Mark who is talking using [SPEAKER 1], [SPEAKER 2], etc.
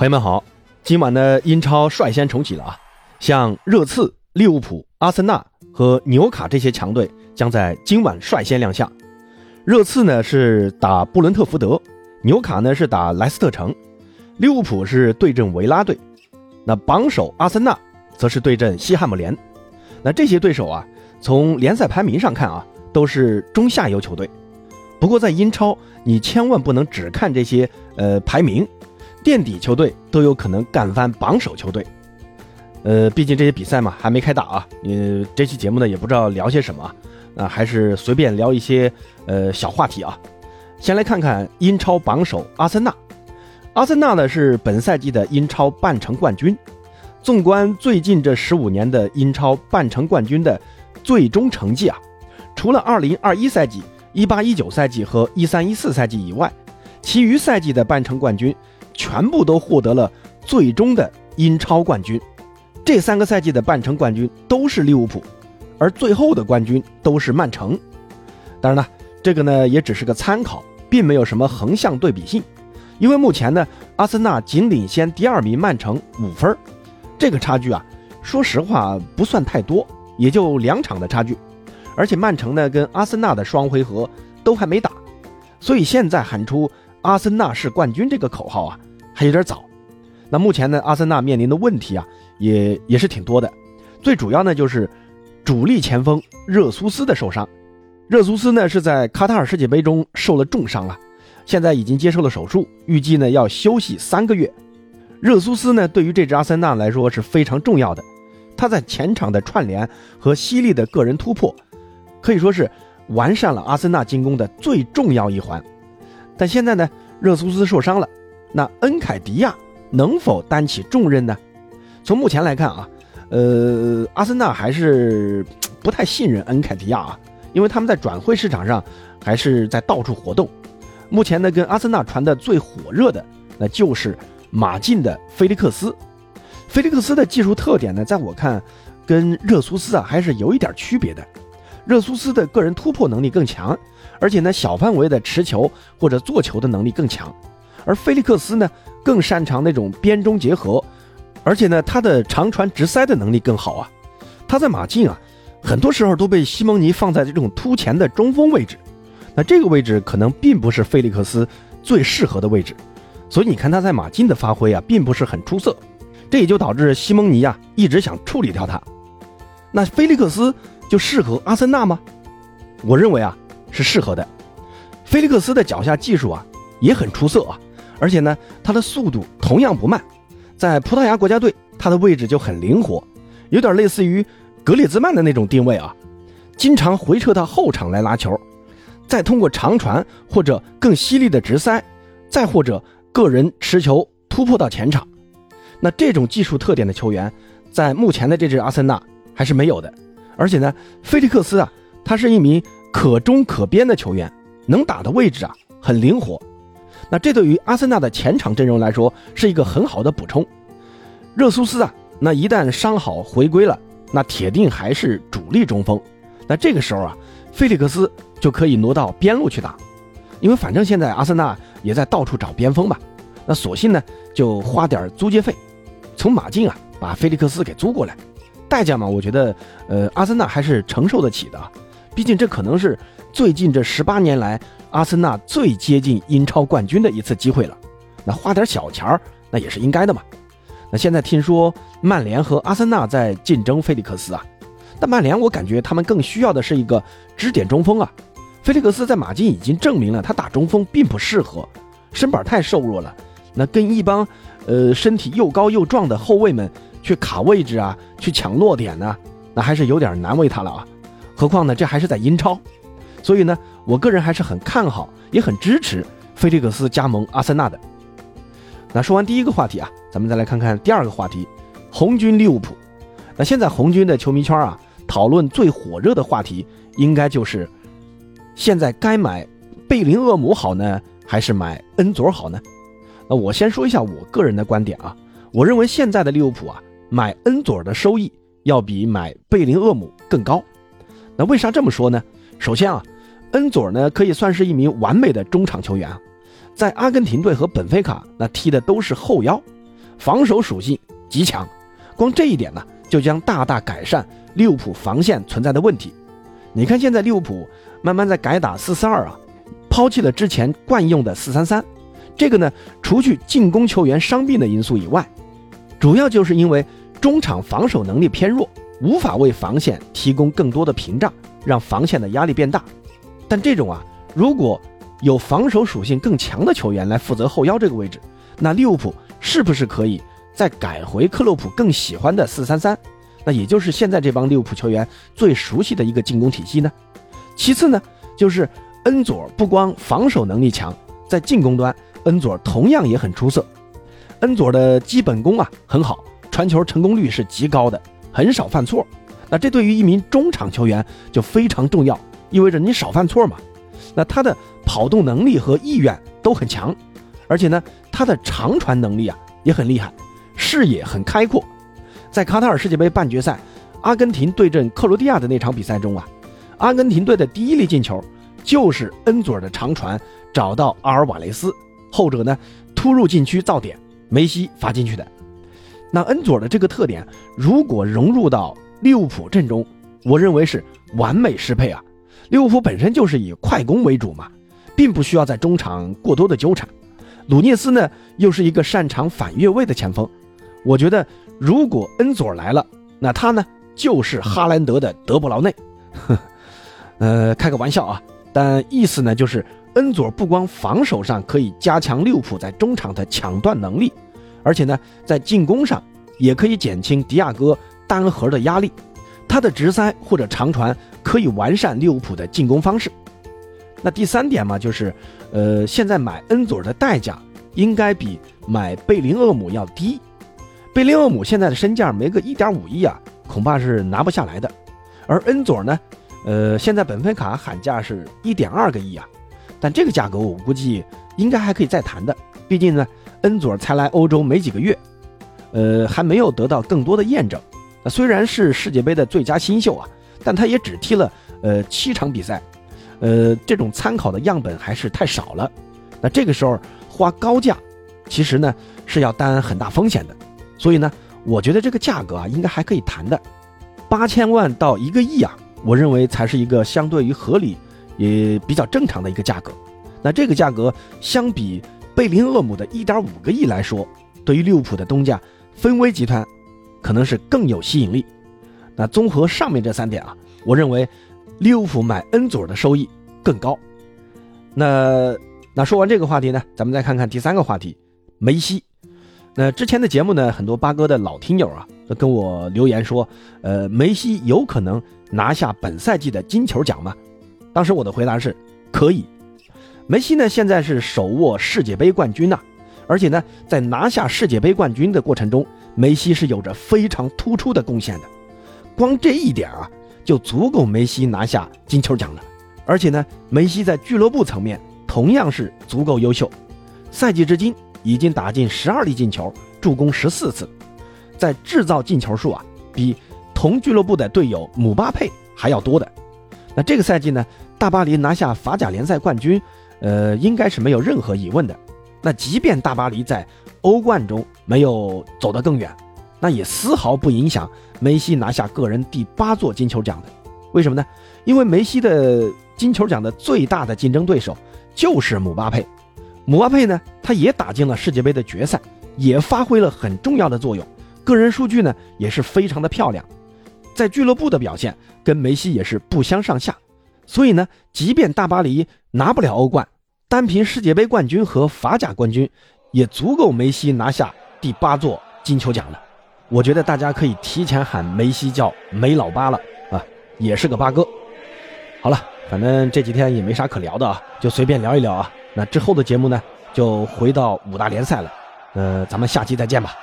[SPEAKER 1] 朋友们好，今晚的英超率先重启了啊！像热刺、利物浦、阿森纳和纽卡这些强队将在今晚率先亮相。热刺呢是打布伦特福德，纽卡呢是打莱斯特城，利物浦是对阵维拉队，那榜首阿森纳则是对阵西汉姆联。那这些对手啊，从联赛排名上看啊，都是中下游球队。不过在英超，你千万不能只看这些呃排名。垫底球队都有可能干翻榜首球队，呃，毕竟这些比赛嘛还没开打啊。你这期节目呢也不知道聊些什么，啊，还是随便聊一些呃小话题啊。先来看看英超榜首阿森纳，阿森纳呢是本赛季的英超半程冠军。纵观最近这十五年的英超半程冠军的最终成绩啊，除了2021赛季、18-19赛季和13-14赛季以外，其余赛季的半程冠军。全部都获得了最终的英超冠军，这三个赛季的半程冠军都是利物浦，而最后的冠军都是曼城。当然了，这个呢也只是个参考，并没有什么横向对比性，因为目前呢，阿森纳仅领先第二名曼城五分，这个差距啊，说实话不算太多，也就两场的差距，而且曼城呢跟阿森纳的双回合都还没打，所以现在喊出阿森纳是冠军这个口号啊。还有点早，那目前呢，阿森纳面临的问题啊，也也是挺多的。最主要呢，就是主力前锋热苏斯的受伤。热苏斯呢是在卡塔尔世界杯中受了重伤啊，现在已经接受了手术，预计呢要休息三个月。热苏斯呢对于这支阿森纳来说是非常重要的，他在前场的串联和犀利的个人突破，可以说是完善了阿森纳进攻的最重要一环。但现在呢，热苏斯受伤了。那恩凯迪亚能否担起重任呢？从目前来看啊，呃，阿森纳还是不太信任恩凯迪亚啊，因为他们在转会市场上还是在到处活动。目前呢，跟阿森纳传的最火热的，那就是马竞的菲利克斯。菲利克斯的技术特点呢，在我看，跟热苏斯啊还是有一点区别的。热苏斯的个人突破能力更强，而且呢，小范围的持球或者做球的能力更强。而菲利克斯呢，更擅长那种边中结合，而且呢，他的长传直塞的能力更好啊。他在马竞啊，很多时候都被西蒙尼放在这种突前的中锋位置，那这个位置可能并不是菲利克斯最适合的位置，所以你看他在马竞的发挥啊，并不是很出色，这也就导致西蒙尼啊一直想处理掉他。那菲利克斯就适合阿森纳吗？我认为啊是适合的。菲利克斯的脚下技术啊也很出色啊。而且呢，他的速度同样不慢，在葡萄牙国家队，他的位置就很灵活，有点类似于格列兹曼的那种定位啊，经常回撤到后场来拉球，再通过长传或者更犀利的直塞，再或者个人持球突破到前场。那这种技术特点的球员，在目前的这支阿森纳还是没有的。而且呢，菲利克斯啊，他是一名可中可边的球员，能打的位置啊很灵活。那这对于阿森纳的前场阵容来说是一个很好的补充。热苏斯啊，那一旦伤好回归了，那铁定还是主力中锋。那这个时候啊，菲利克斯就可以挪到边路去打，因为反正现在阿森纳也在到处找边锋嘛。那索性呢，就花点租借费，从马竞啊把菲利克斯给租过来，代价嘛，我觉得呃阿森纳还是承受得起的，毕竟这可能是最近这十八年来。阿森纳最接近英超冠军的一次机会了，那花点小钱儿那也是应该的嘛。那现在听说曼联和阿森纳在竞争菲利克斯啊，但曼联我感觉他们更需要的是一个支点中锋啊。菲利克斯在马竞已经证明了他打中锋并不适合，身板太瘦弱了，那跟一帮呃身体又高又壮的后卫们去卡位置啊，去抢落点呢，那还是有点难为他了啊。何况呢，这还是在英超。所以呢，我个人还是很看好，也很支持菲利克斯加盟阿森纳的。那说完第一个话题啊，咱们再来看看第二个话题，红军利物浦。那现在红军的球迷圈啊，讨论最火热的话题，应该就是现在该买贝林厄姆好呢，还是买恩佐好呢？那我先说一下我个人的观点啊，我认为现在的利物浦啊，买恩佐尔的收益要比买贝林厄姆更高。那为啥这么说呢？首先啊，恩佐尔呢可以算是一名完美的中场球员啊，在阿根廷队和本菲卡那踢的都是后腰，防守属性极强。光这一点呢，就将大大改善利物浦防线存在的问题。你看现在利物浦慢慢在改打四四二啊，抛弃了之前惯用的四三三。这个呢，除去进攻球员伤病的因素以外，主要就是因为中场防守能力偏弱，无法为防线提供更多的屏障，让防线的压力变大。但这种啊，如果有防守属性更强的球员来负责后腰这个位置，那利物浦是不是可以再改回克洛普更喜欢的四三三？那也就是现在这帮利物浦球员最熟悉的一个进攻体系呢？其次呢，就是恩佐不光防守能力强，在进攻端。恩佐同样也很出色，恩佐的基本功啊很好，传球成功率是极高的，很少犯错。那这对于一名中场球员就非常重要，意味着你少犯错嘛。那他的跑动能力和意愿都很强，而且呢，他的长传能力啊也很厉害，视野很开阔。在卡塔尔世界杯半决赛，阿根廷对阵克罗地亚的那场比赛中啊，阿根廷队的第一粒进球就是恩佐尔的长传找到阿尔瓦雷斯。后者呢，突入禁区造点，梅西罚进去的。那恩佐的这个特点，如果融入到利物浦阵中，我认为是完美适配啊。利物浦本身就是以快攻为主嘛，并不需要在中场过多的纠缠。鲁涅斯呢，又是一个擅长反越位的前锋。我觉得，如果恩佐来了，那他呢，就是哈兰德的德布劳内。呃，开个玩笑啊，但意思呢，就是。恩佐不光防守上可以加强利物浦在中场的抢断能力，而且呢，在进攻上也可以减轻迪亚哥单核的压力。他的直塞或者长传可以完善利物浦的进攻方式。那第三点嘛，就是，呃，现在买恩佐的代价应该比买贝林厄姆要低。贝林厄姆现在的身价没个一点五亿啊，恐怕是拿不下来的。而恩佐呢，呃，现在本菲卡喊价是一点二个亿啊。但这个价格我估计应该还可以再谈的，毕竟呢，恩佐才来欧洲没几个月，呃，还没有得到更多的验证。那虽然是世界杯的最佳新秀啊，但他也只踢了呃七场比赛，呃，这种参考的样本还是太少了。那这个时候花高价，其实呢是要担很大风险的。所以呢，我觉得这个价格啊应该还可以谈的，八千万到一个亿啊，我认为才是一个相对于合理。也比较正常的一个价格，那这个价格相比贝林厄姆的一点五个亿来说，对于利物浦的东家芬威集团，可能是更有吸引力。那综合上面这三点啊，我认为利物浦买恩佐的收益更高。那那说完这个话题呢，咱们再看看第三个话题，梅西。那之前的节目呢，很多八哥的老听友啊，都跟我留言说，呃，梅西有可能拿下本赛季的金球奖吗？当时我的回答是，可以。梅西呢，现在是手握世界杯冠军呐，而且呢，在拿下世界杯冠军的过程中，梅西是有着非常突出的贡献的。光这一点啊，就足够梅西拿下金球奖了。而且呢，梅西在俱乐部层面同样是足够优秀，赛季至今已经打进十二粒进球，助攻十四次，在制造进球数啊，比同俱乐部的队友姆巴佩还要多的。那这个赛季呢，大巴黎拿下法甲联赛冠军，呃，应该是没有任何疑问的。那即便大巴黎在欧冠中没有走得更远，那也丝毫不影响梅西拿下个人第八座金球奖的。为什么呢？因为梅西的金球奖的最大的竞争对手就是姆巴佩。姆巴佩呢，他也打进了世界杯的决赛，也发挥了很重要的作用，个人数据呢也是非常的漂亮。在俱乐部的表现跟梅西也是不相上下，所以呢，即便大巴黎拿不了欧冠，单凭世界杯冠军和法甲冠军，也足够梅西拿下第八座金球奖了。我觉得大家可以提前喊梅西叫梅老八了啊，也是个八哥。好了，反正这几天也没啥可聊的啊，就随便聊一聊啊。那之后的节目呢，就回到五大联赛了。呃，咱们下期再见吧。